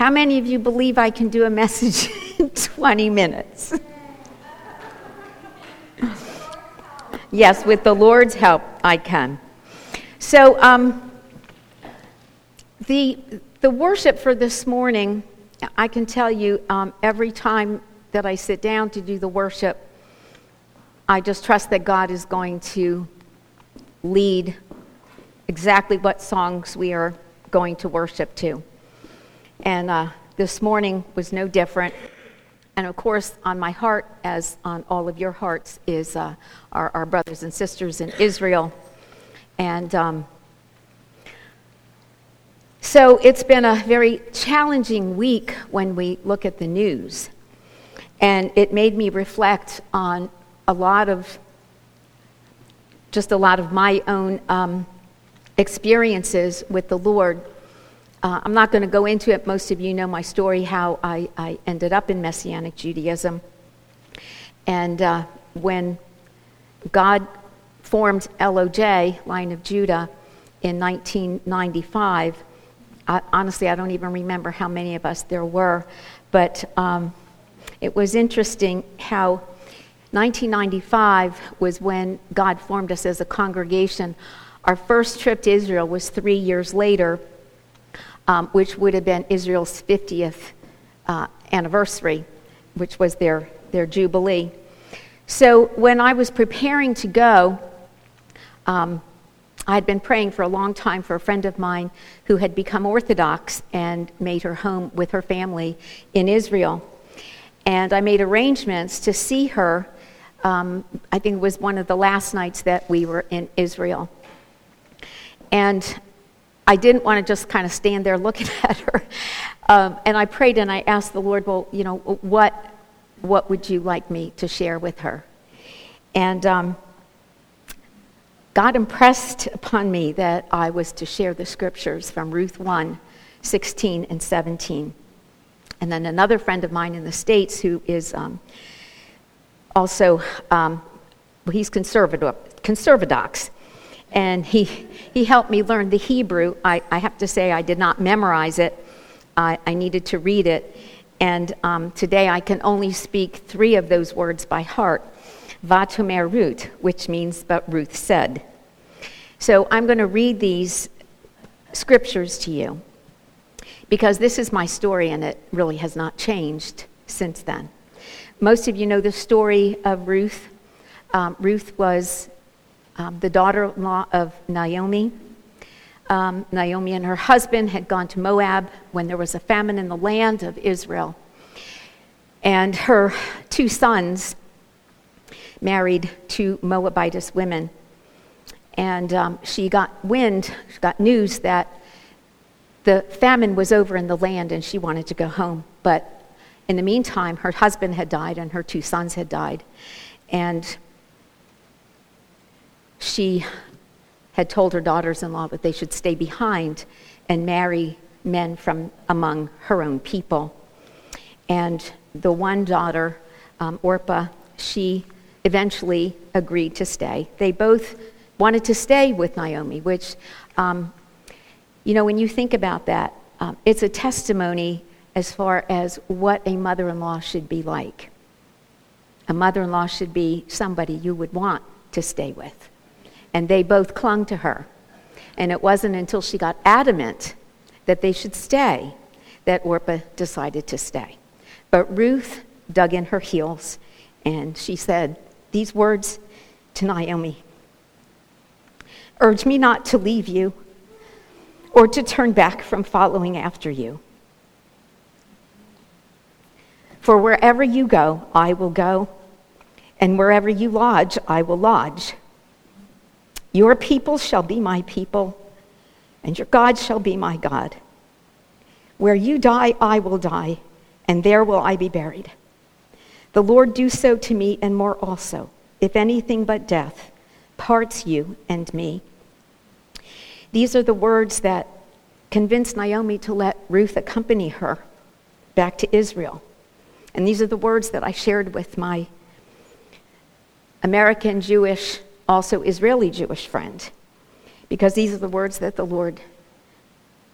How many of you believe I can do a message in 20 minutes? yes, with the Lord's help, I can. So, um, the, the worship for this morning, I can tell you um, every time that I sit down to do the worship, I just trust that God is going to lead exactly what songs we are going to worship to. And uh, this morning was no different. And of course, on my heart, as on all of your hearts, is uh, our, our, brothers and sisters in Israel. And um, so it's been a very challenging week when we look at the news. And it made me reflect on a lot of, just a lot of my own um, experiences with the Lord. Uh, I'm not going to go into it. Most of you know my story, how I, I ended up in Messianic Judaism. And uh, when God formed LOJ, Line of Judah, in 1995, I, honestly, I don't even remember how many of us there were, but um, it was interesting how 1995 was when God formed us as a congregation. Our first trip to Israel was three years later, um, which would have been Israel's 50th uh, anniversary, which was their, their Jubilee. So when I was preparing to go, um, I had been praying for a long time for a friend of mine who had become Orthodox and made her home with her family in Israel. And I made arrangements to see her. Um, I think it was one of the last nights that we were in Israel. And I didn't want to just kind of stand there looking at her. Um, and I prayed and I asked the Lord, well, you know, what, what would you like me to share with her? And um, God impressed upon me that I was to share the scriptures from Ruth 1 16 and 17. And then another friend of mine in the States who is um, also, um, he's conservative, conservadox and he, he helped me learn the Hebrew. I, I have to say, I did not memorize it, I, I needed to read it. And um, today I can only speak three of those words by heart Vatomer Ruth, which means, but Ruth said. So I'm going to read these scriptures to you because this is my story and it really has not changed since then. Most of you know the story of Ruth. Um, Ruth was um, the daughter in law of Naomi. Um, Naomi and her husband had gone to Moab when there was a famine in the land of Israel. And her two sons married two Moabitess women. And um, she got wind, she got news that the famine was over in the land and she wanted to go home. But in the meantime, her husband had died and her two sons had died. And she had told her daughters in law that they should stay behind and marry men from among her own people. And the one daughter, um, Orpah, she eventually agreed to stay. They both wanted to stay with Naomi, which, um, you know, when you think about that, um, it's a testimony as far as what a mother in law should be like. A mother in law should be somebody you would want to stay with and they both clung to her. And it wasn't until she got adamant that they should stay that Orpah decided to stay. But Ruth dug in her heels and she said these words to Naomi Urge me not to leave you or to turn back from following after you. For wherever you go, I will go, and wherever you lodge, I will lodge. Your people shall be my people, and your God shall be my God. Where you die, I will die, and there will I be buried. The Lord do so to me, and more also, if anything but death parts you and me. These are the words that convinced Naomi to let Ruth accompany her back to Israel. And these are the words that I shared with my American Jewish also Israeli Jewish friend, because these are the words that the Lord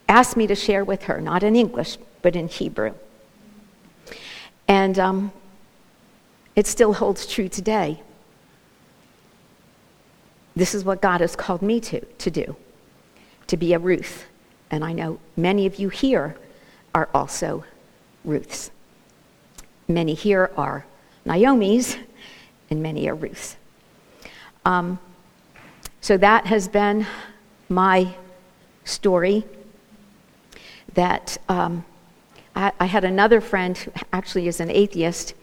asked me to share with her, not in English, but in Hebrew. And um, it still holds true today. This is what God has called me to, to do, to be a Ruth. And I know many of you here are also Ruths. Many here are Naomi's, and many are Ruths. Um, so that has been my story. That um, I, I, had another friend who actually is an atheist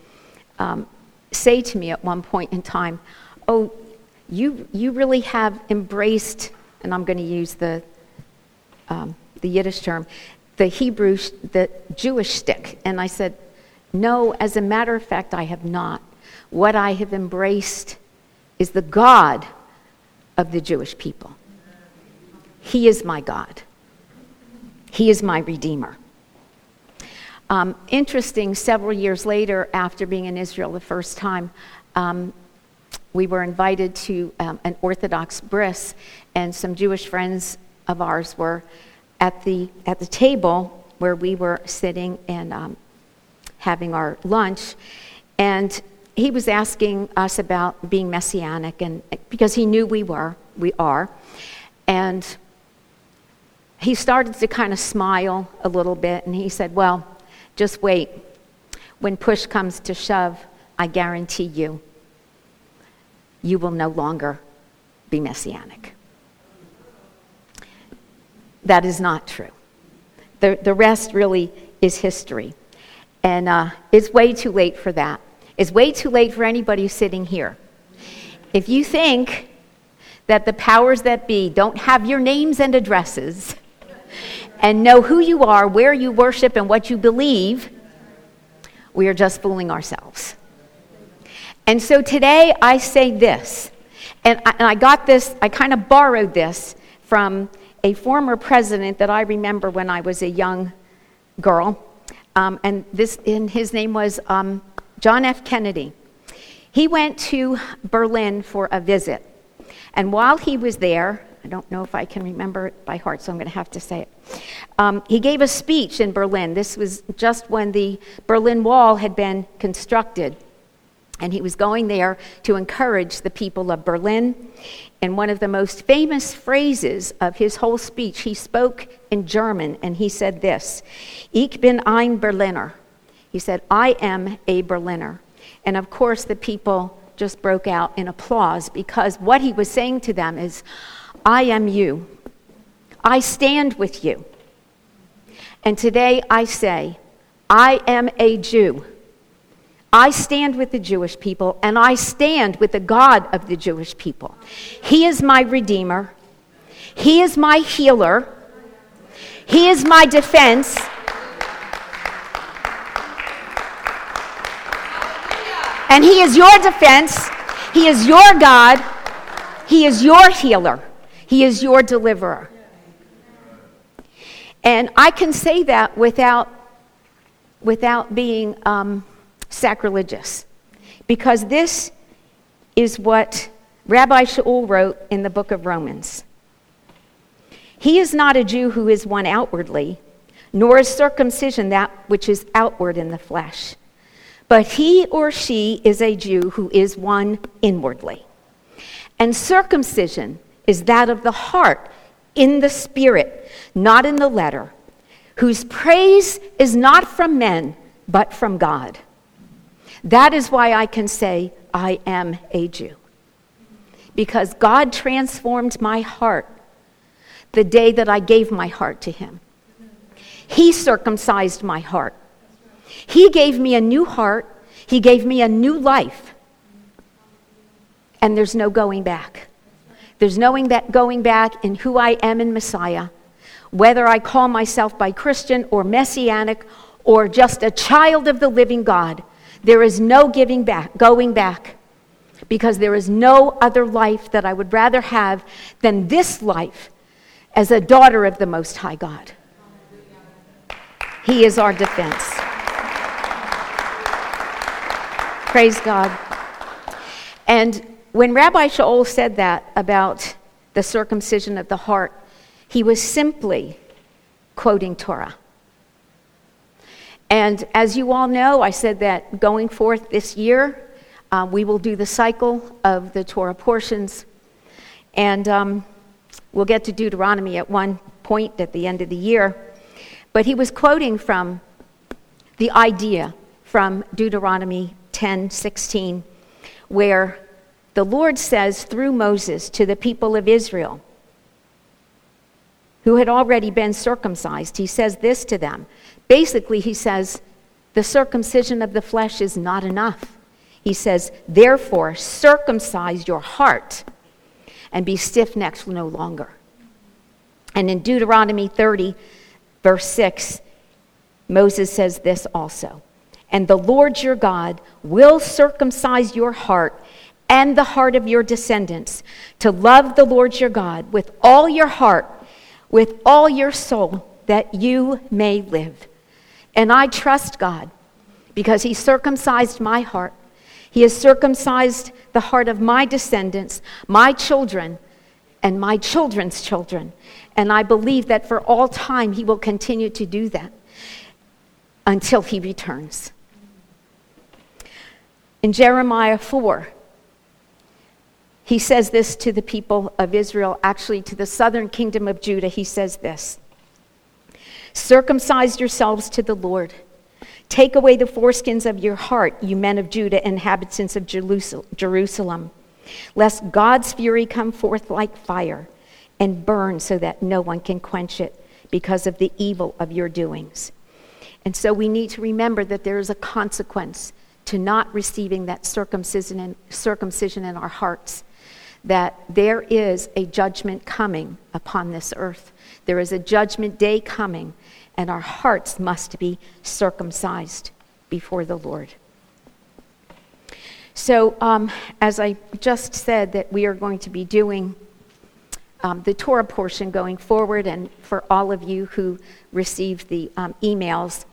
um, say to me at one point in time, "Oh, you you really have embraced," and I'm going to use the um, the Yiddish term, the Hebrew, the Jewish shtick. And I said, No, as a matter of fact, I have not. What I have embraced is the God of the Jewish people. He is my God, He is my Redeemer. Um, interesting, several years later, after being in Israel the first time, um, we were invited to um, an Orthodox bris, and some Jewish friends of ours were at the, at the table where we were sitting and um, having our lunch. And he was asking us about being messianic, and because he knew we were, we are. And he started to kind of smile a little bit, and he said, Well, just wait. When push comes to shove, I guarantee you, you will no longer be messianic. That is not true. The, the rest really is history. And uh, it's way too late for that. It's way too late for anybody sitting here. If you think that the powers that be don't have your names and addresses and know who you are, where you worship, and what you believe, we are just fooling ourselves. And so today I say this, and I, and I got this, I kind of borrowed this from a former president that I remember when I was a young girl, um, and this, and his name was um, John F. Kennedy. He went to Berlin for a visit, and while he was there, I don't know if I can remember it by heart, so I'm going to have to say it. Um, he gave a speech in Berlin. This was just when the Berlin Wall had been constructed. And he was going there to encourage the people of Berlin. And one of the most famous phrases of his whole speech, he spoke in German and he said this Ich bin ein Berliner. He said, I am a Berliner. And of course, the people just broke out in applause because what he was saying to them is, I am you. I stand with you. And today I say, I am a Jew. I stand with the Jewish people and I stand with the God of the Jewish people. He is my Redeemer, He is my healer, He is my defense. And He is your defense, He is your God, He is your healer, He is your deliverer. And I can say that without, without being. Um, sacrilegious. Because this is what Rabbi Shaul wrote in the book of Romans. He is not a Jew who is one outwardly, nor is circumcision that which is outward in the flesh. But he or she is a Jew who is one inwardly. And circumcision is that of the heart, in the spirit, not in the letter, whose praise is not from men, but from God. That is why I can say, I am a Jew. Because God transformed my heart the day that I gave my heart to Him. He circumcised my heart. He gave me a new heart, He gave me a new life. And there's no going back. There's no going back in who I am in Messiah, whether I call myself by Christian or Messianic or just a child of the living God. There is no giving back, going back, because there is no other life that I would rather have than this life as a daughter of the Most High God. He is our defense. Praise God. And when Rabbi Shaul said that about the circumcision of the heart, he was simply quoting Torah. And as you all know, I said that going forth this year, uh, we will do the cycle of the Torah portions. And um, we'll get to Deuteronomy at one point at the end of the year. But he was quoting from the idea from Deuteronomy 10 16, where the Lord says through Moses to the people of Israel, who had already been circumcised, he says this to them. Basically, he says, the circumcision of the flesh is not enough. He says, therefore, circumcise your heart and be stiff necked no longer. And in Deuteronomy 30, verse 6, Moses says this also And the Lord your God will circumcise your heart and the heart of your descendants to love the Lord your God with all your heart, with all your soul, that you may live. And I trust God because He circumcised my heart. He has circumcised the heart of my descendants, my children, and my children's children. And I believe that for all time He will continue to do that until He returns. In Jeremiah 4, he says this to the people of Israel, actually to the southern kingdom of Judah. He says this Circumcise yourselves to the Lord. Take away the foreskins of your heart, you men of Judah, inhabitants of Jerusalem, lest God's fury come forth like fire and burn so that no one can quench it because of the evil of your doings. And so we need to remember that there is a consequence to not receiving that circumcision in, circumcision in our hearts, that there is a judgment coming upon this earth. There is a judgment day coming and our hearts must be circumcised before the Lord. So, um, as I just said, that we are going to be doing um, the Torah portion going forward, and for all of you who received the um, emails,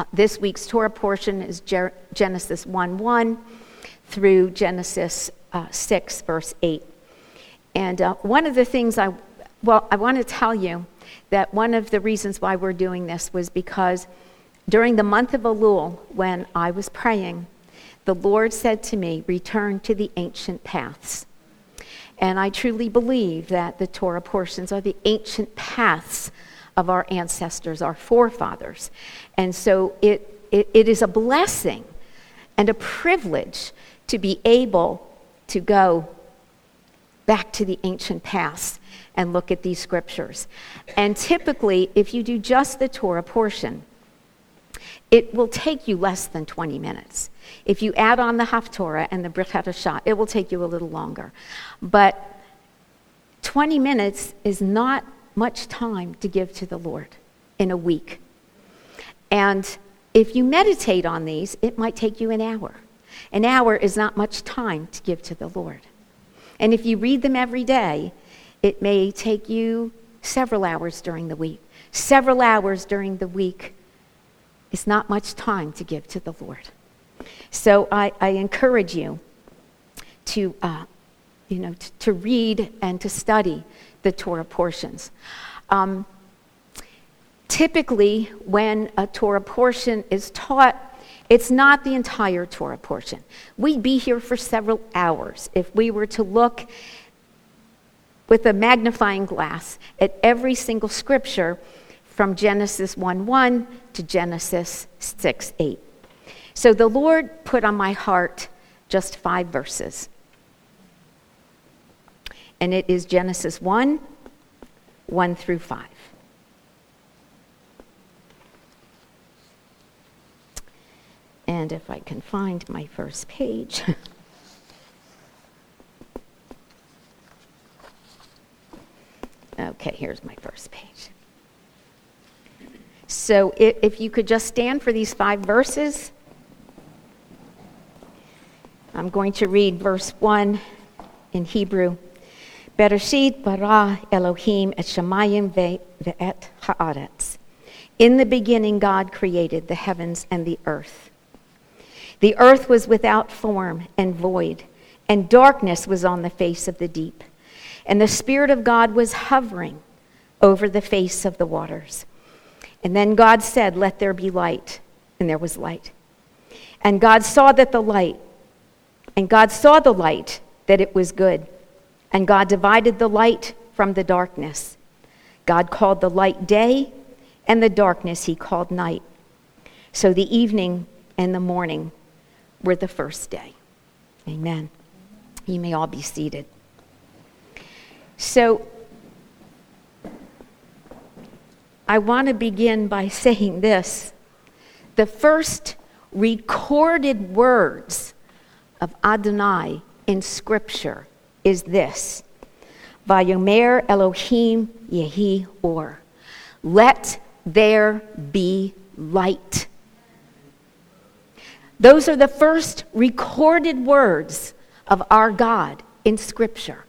uh, this week's Torah portion is Jer- Genesis 1 1 through Genesis uh, 6, verse 8. And uh, one of the things I, well, I want to tell you that one of the reasons why we're doing this was because during the month of Elul, when I was praying, the Lord said to me, Return to the ancient paths. And I truly believe that the Torah portions are the ancient paths of our ancestors, our forefathers. And so it, it, it is a blessing and a privilege to be able to go back to the ancient past and look at these scriptures. And typically, if you do just the Torah portion, it will take you less than 20 minutes. If you add on the Haftorah and the Brit Hadashah, it will take you a little longer. But 20 minutes is not much time to give to the Lord in a week. And if you meditate on these, it might take you an hour. An hour is not much time to give to the Lord. And if you read them every day, it may take you several hours during the week. Several hours during the week is not much time to give to the Lord. So I, I encourage you to, uh, you know, to, to, read and to study the Torah portions. Um, typically, when a Torah portion is taught, it's not the entire Torah portion. We'd be here for several hours if we were to look with a magnifying glass at every single scripture from Genesis 1 1 to Genesis 6 8. So the Lord put on my heart just five verses. And it is Genesis 1 1 through 5. And if I can find my first page. Okay, here's my first page. So if, if you could just stand for these five verses, I'm going to read verse 1 in Hebrew. Bereshit bara Elohim et shamayim ve'et haaretz. In the beginning, God created the heavens and the earth. The earth was without form and void, and darkness was on the face of the deep and the Spirit of God was hovering over the face of the waters. And then God said, Let there be light. And there was light. And God saw that the light, and God saw the light, that it was good. And God divided the light from the darkness. God called the light day, and the darkness he called night. So the evening and the morning were the first day. Amen. You may all be seated. So, I want to begin by saying this. The first recorded words of Adonai in Scripture is this Vayomer Elohim Yehi Or. Let there be light. Those are the first recorded words of our God in Scripture.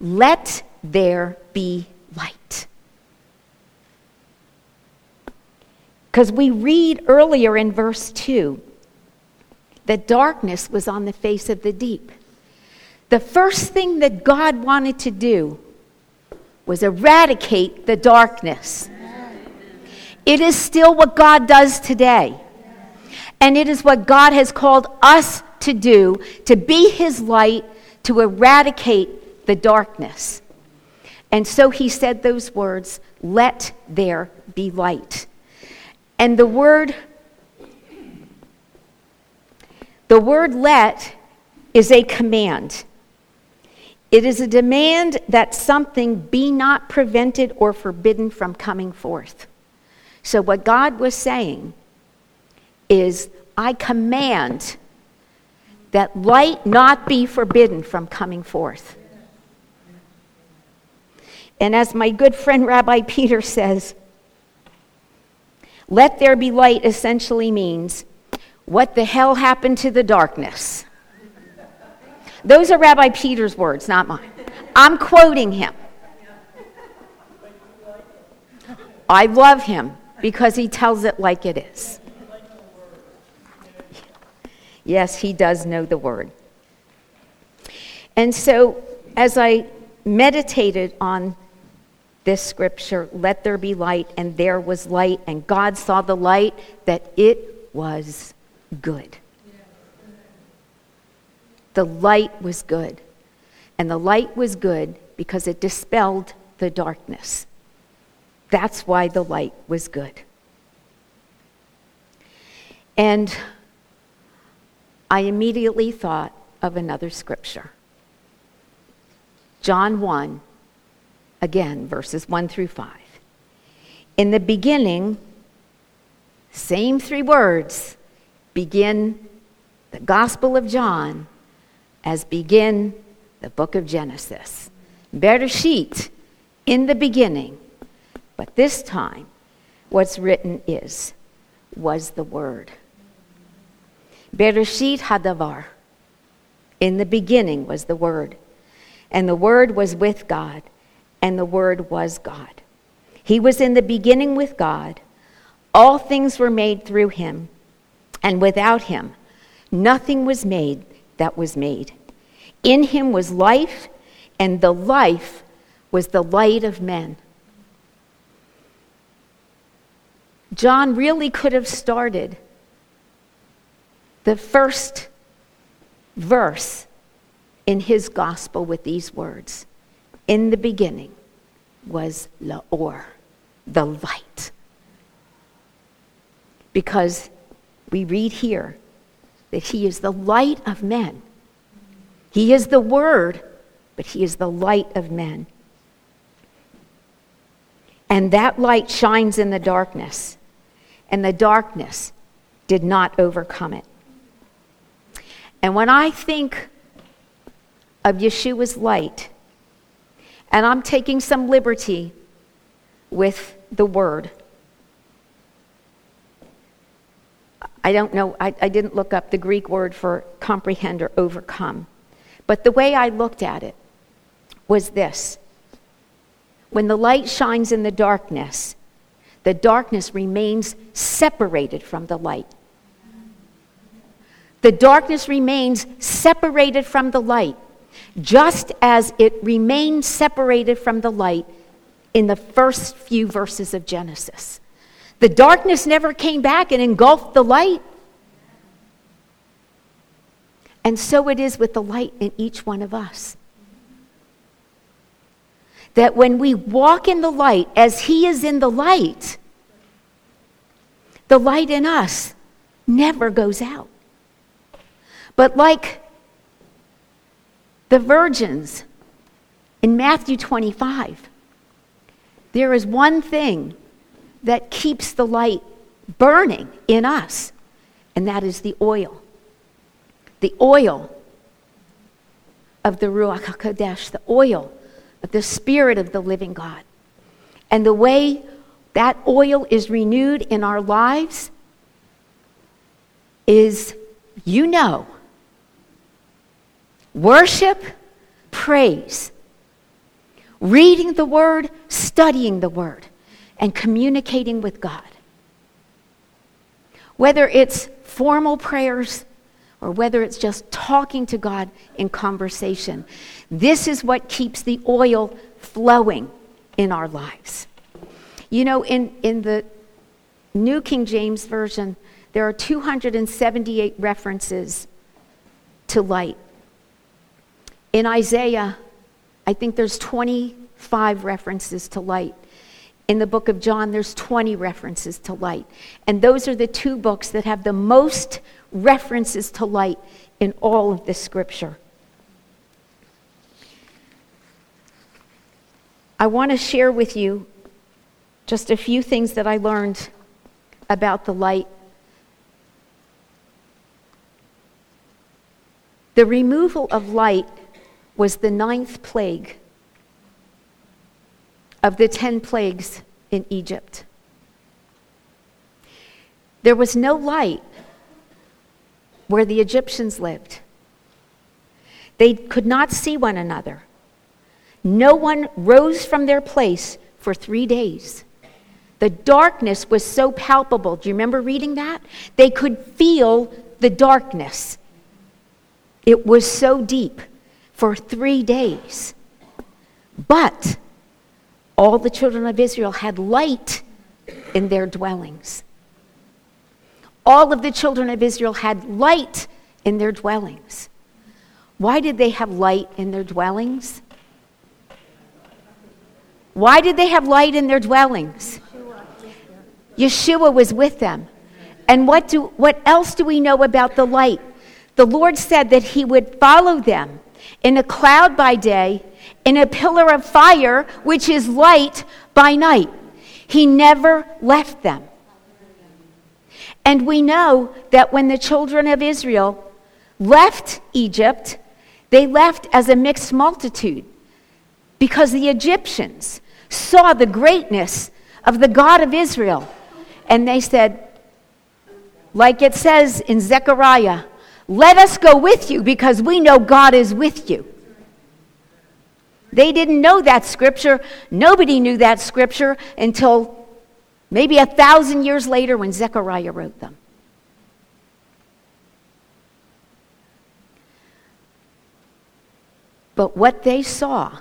Let there be light. Because we read earlier in verse 2 that darkness was on the face of the deep. The first thing that God wanted to do was eradicate the darkness. It is still what God does today. And it is what God has called us to do to be His light, to eradicate the darkness. And so He said those words let there be light. And the word, the word let is a command. It is a demand that something be not prevented or forbidden from coming forth. So, what God was saying is, I command that light not be forbidden from coming forth. And as my good friend Rabbi Peter says, let there be light essentially means, what the hell happened to the darkness? Those are Rabbi Peter's words, not mine. I'm quoting him. I love him because he tells it like it is. Yes, he does know the word. And so, as I meditated on this scripture, let there be light, and there was light, and God saw the light that it was good. The light was good. And the light was good because it dispelled the darkness. That's why the light was good. And I immediately thought of another scripture. John 1, again, verses 1 through 5. In the beginning, same three words begin the Gospel of John as begin the book of Genesis. Bereshit, in the beginning. But this time, what's written is, was the Word. Bereshit hadavar. In the beginning was the Word. And the Word was with God, and the Word was God. He was in the beginning with God. All things were made through him, and without him, nothing was made that was made. In him was life, and the life was the light of men. John really could have started the first verse in his gospel with these words In the beginning was Laor, the light. Because we read here that he is the light of men. He is the Word, but He is the light of men. And that light shines in the darkness, and the darkness did not overcome it. And when I think of Yeshua's light, and I'm taking some liberty with the word. I don't know, I, I, didn't look up the Greek word for comprehend or overcome. But the way I looked at it was this when the light shines in the darkness, the darkness remains separated from the light. The darkness remains separated from the light, just as it remained separated from the light in the first few verses of Genesis. The darkness never came back and engulfed the light. And so it is with the light in each one of us. That when we walk in the light as He is in the light, the light in us never goes out. But like the virgins in Matthew 25, there is one thing that keeps the light burning in us, and that is the oil. The oil of the Ruach HaKodesh, the oil of the Spirit of the living God. And the way that oil is renewed in our lives is, you know, worship, praise, reading the Word, studying the Word, and communicating with God. Whether it's formal prayers or whether it's just talking to God in conversation, this is what keeps the oil flowing in our lives. You know, in, in the New King James Version, there are 278 references to light. In Isaiah, I think there's 25 references to light. In the book of John, there's 20 references to light. And those are the two books that have the most references to light in all of the scripture. I want to share with you just a few things that I learned about the light. The removal of light was the ninth plague of the ten plagues in Egypt. There was no light where the Egyptians lived. They could not see one another. No one rose from their place for three days. The darkness was so palpable. Do you remember reading that? They could feel the darkness. It was so deep for three days. But all the children of Israel had light in their dwellings. All of the children of Israel had light in their dwellings. Why did they have light in their dwellings? Why did they have light in their dwellings? Yeshua was with them. And what, do, what else do we know about the light? The Lord said that He would follow them in a cloud by day, in a pillar of fire, which is light by night. He never left them. And we know that when the children of Israel left Egypt, they left as a mixed multitude because the Egyptians saw the greatness of the God of Israel. And they said, like it says in Zechariah, let us go with you because we know God is with you. They didn't know that scripture. Nobody knew that scripture until maybe a thousand years later when Zechariah wrote them. But what they saw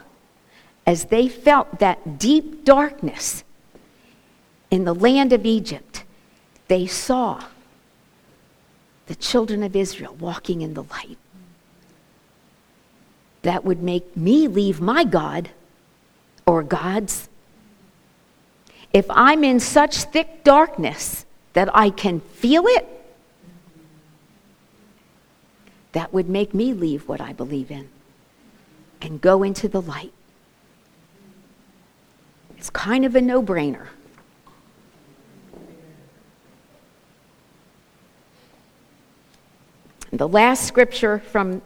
as they felt that deep darkness in the land of Egypt, they saw the children of Israel walking in the light. That would make me leave my God or gods. If I'm in such thick darkness that I can feel it, that would make me leave what I believe in and go into the light. It's kind of a no brainer. The last scripture from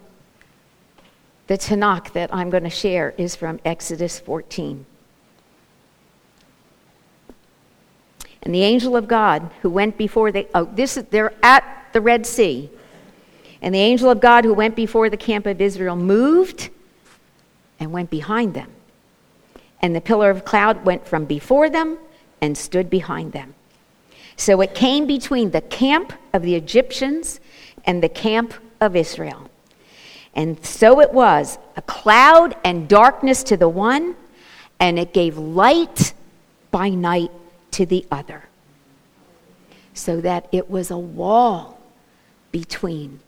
the Tanakh that I'm going to share is from Exodus 14. And the angel of God who went before the oh this is they're at the Red Sea. And the angel of God who went before the camp of Israel moved and went behind them. And the pillar of cloud went from before them and stood behind them. So it came between the camp of the Egyptians and the camp of Israel. And so it was a cloud and darkness to the one, and it gave light by night to the other. So that it was a wall between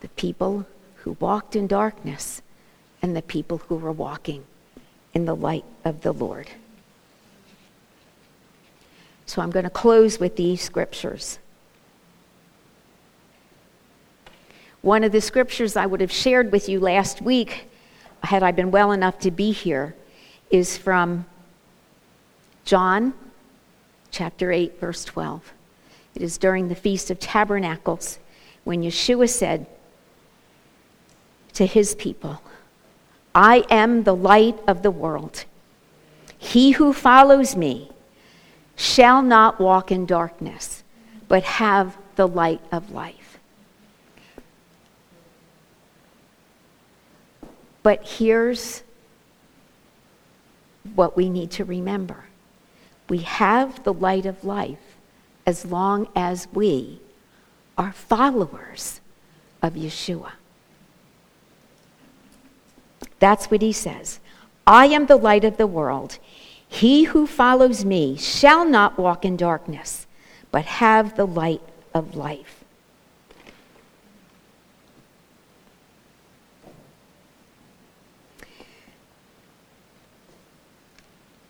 the people who walked in darkness and the people who were walking in the light of the Lord. So I'm going to close with these scriptures. One of the scriptures I would have shared with you last week, had I been well enough to be here, is from John chapter 8, verse 12. It is during the Feast of Tabernacles when Yeshua said to his people, I am the light of the world. He who follows me shall not walk in darkness, but have the light of life. But here's what we need to remember we have the light of life as long as we are followers of Yeshua. That's what he says. I am the light of the world. He who follows me shall not walk in darkness, but have the light of life.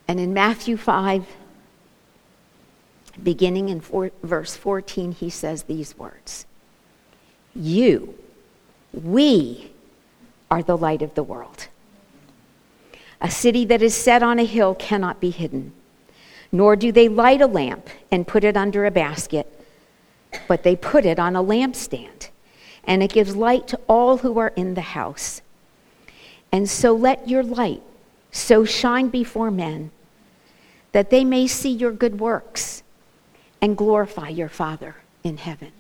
And in Matthew 5, beginning in four, verse 14, he says these words You, we are the light of the world. A city that is set on a hill cannot be hidden, nor do they light a lamp and put it under a basket, but they put it on a lampstand, and it gives light to all who are in the house. And so let your light so shine before men that they may see your good works and glorify your Father in heaven.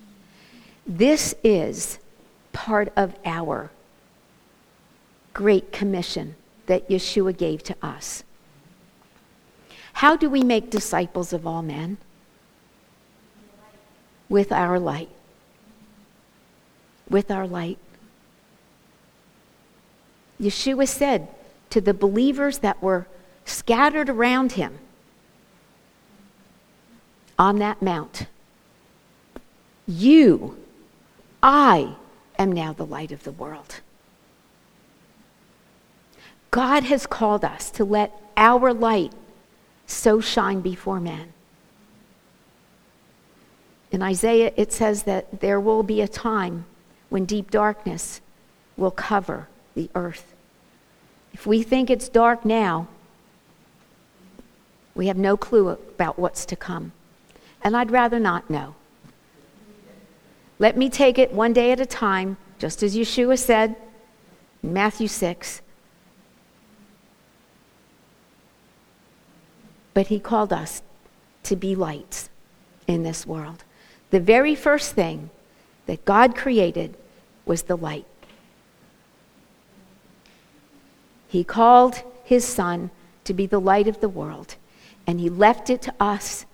This is part of our great commission that Yeshua gave to us. How do we make disciples of all men? With our light. With our light. Yeshua said to the believers that were scattered around him on that mount, You, I am now the light of the world. God has called us to let our light so shine before men. In Isaiah, it says that there will be a time when deep darkness will cover the earth. If we think it's dark now, we have no clue about what's to come. And I'd rather not know. Let me take it one day at a time, just as Yeshua said in Matthew 6. But he called us to be lights in this world. The very first thing that God created was the light. He called his son to be the light of the world, and he left it to us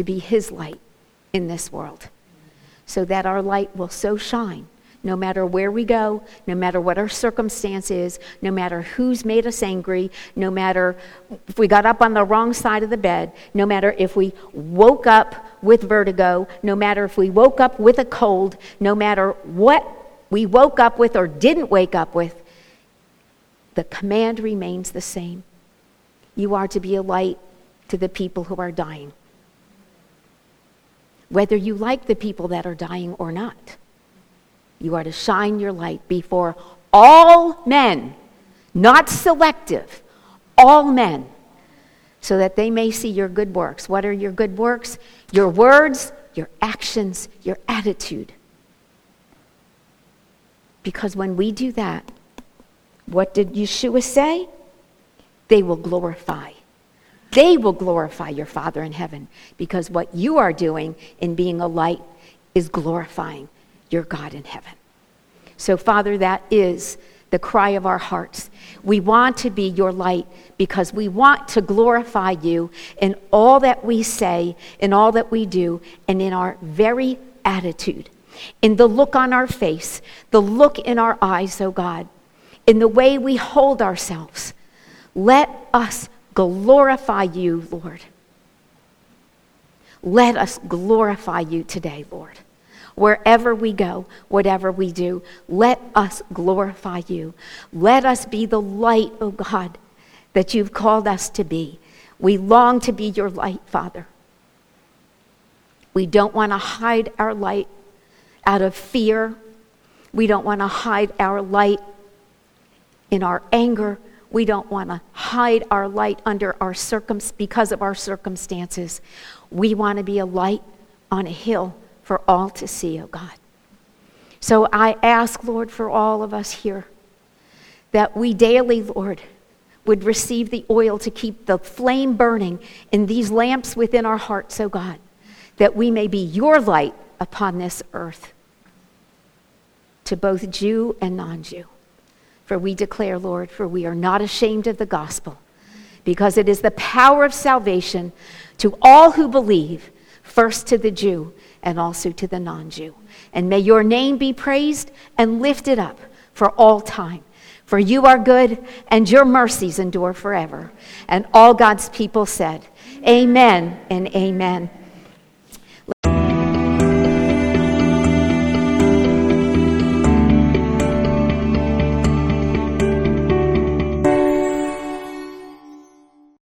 to be his light in this world so that our light will so shine no matter where we go, no matter what our circumstance is, no matter who's made us angry, no matter if we got up on the wrong side of the bed, no matter if we woke up with vertigo, no matter if we woke up with a cold, no matter what we woke up with or didn't wake up with, the command remains the same. You are to be a light to the people who are dying. Whether you like the people that are dying or not. You are to shine your light before all men, not selective, all men, so that they may see your good works. What are your good works? Your words, your actions, your attitude. Because when we do that, what did Yeshua say? They will glorify. They will glorify your Father in heaven because what you are doing in being a light is glorifying your God in heaven. So, Father, that is the cry of our hearts. We want to be your light because we want to glorify you in all that we say, in all that we do, and in our very attitude, in the look on our face, the look in our eyes, oh God, in the way we hold ourselves. Let us glorify you, Lord. Let us glorify you today, Lord. Wherever we go, whatever we do, let us glorify you. Let us be the light, O oh God, that you've called us to be. We long to be your light, Father. We don't want to hide our light out of fear. We don't want to hide our light in our anger. We don't want to hide our light under our circum- because of our circumstances. We want to be a light on a hill for all to see, oh God. So I ask, Lord, for all of us here that we daily, Lord, would receive the oil to keep the flame burning in these lamps within our hearts, oh God, that we may be your light upon this earth to both Jew and non Jew. For we declare, Lord, for we are not ashamed of the gospel, because it is the power of salvation to all who believe, first to the Jew and also to the non Jew. And may your name be praised and lifted up for all time. For you are good, and your mercies endure forever. And all God's people said, Amen and amen.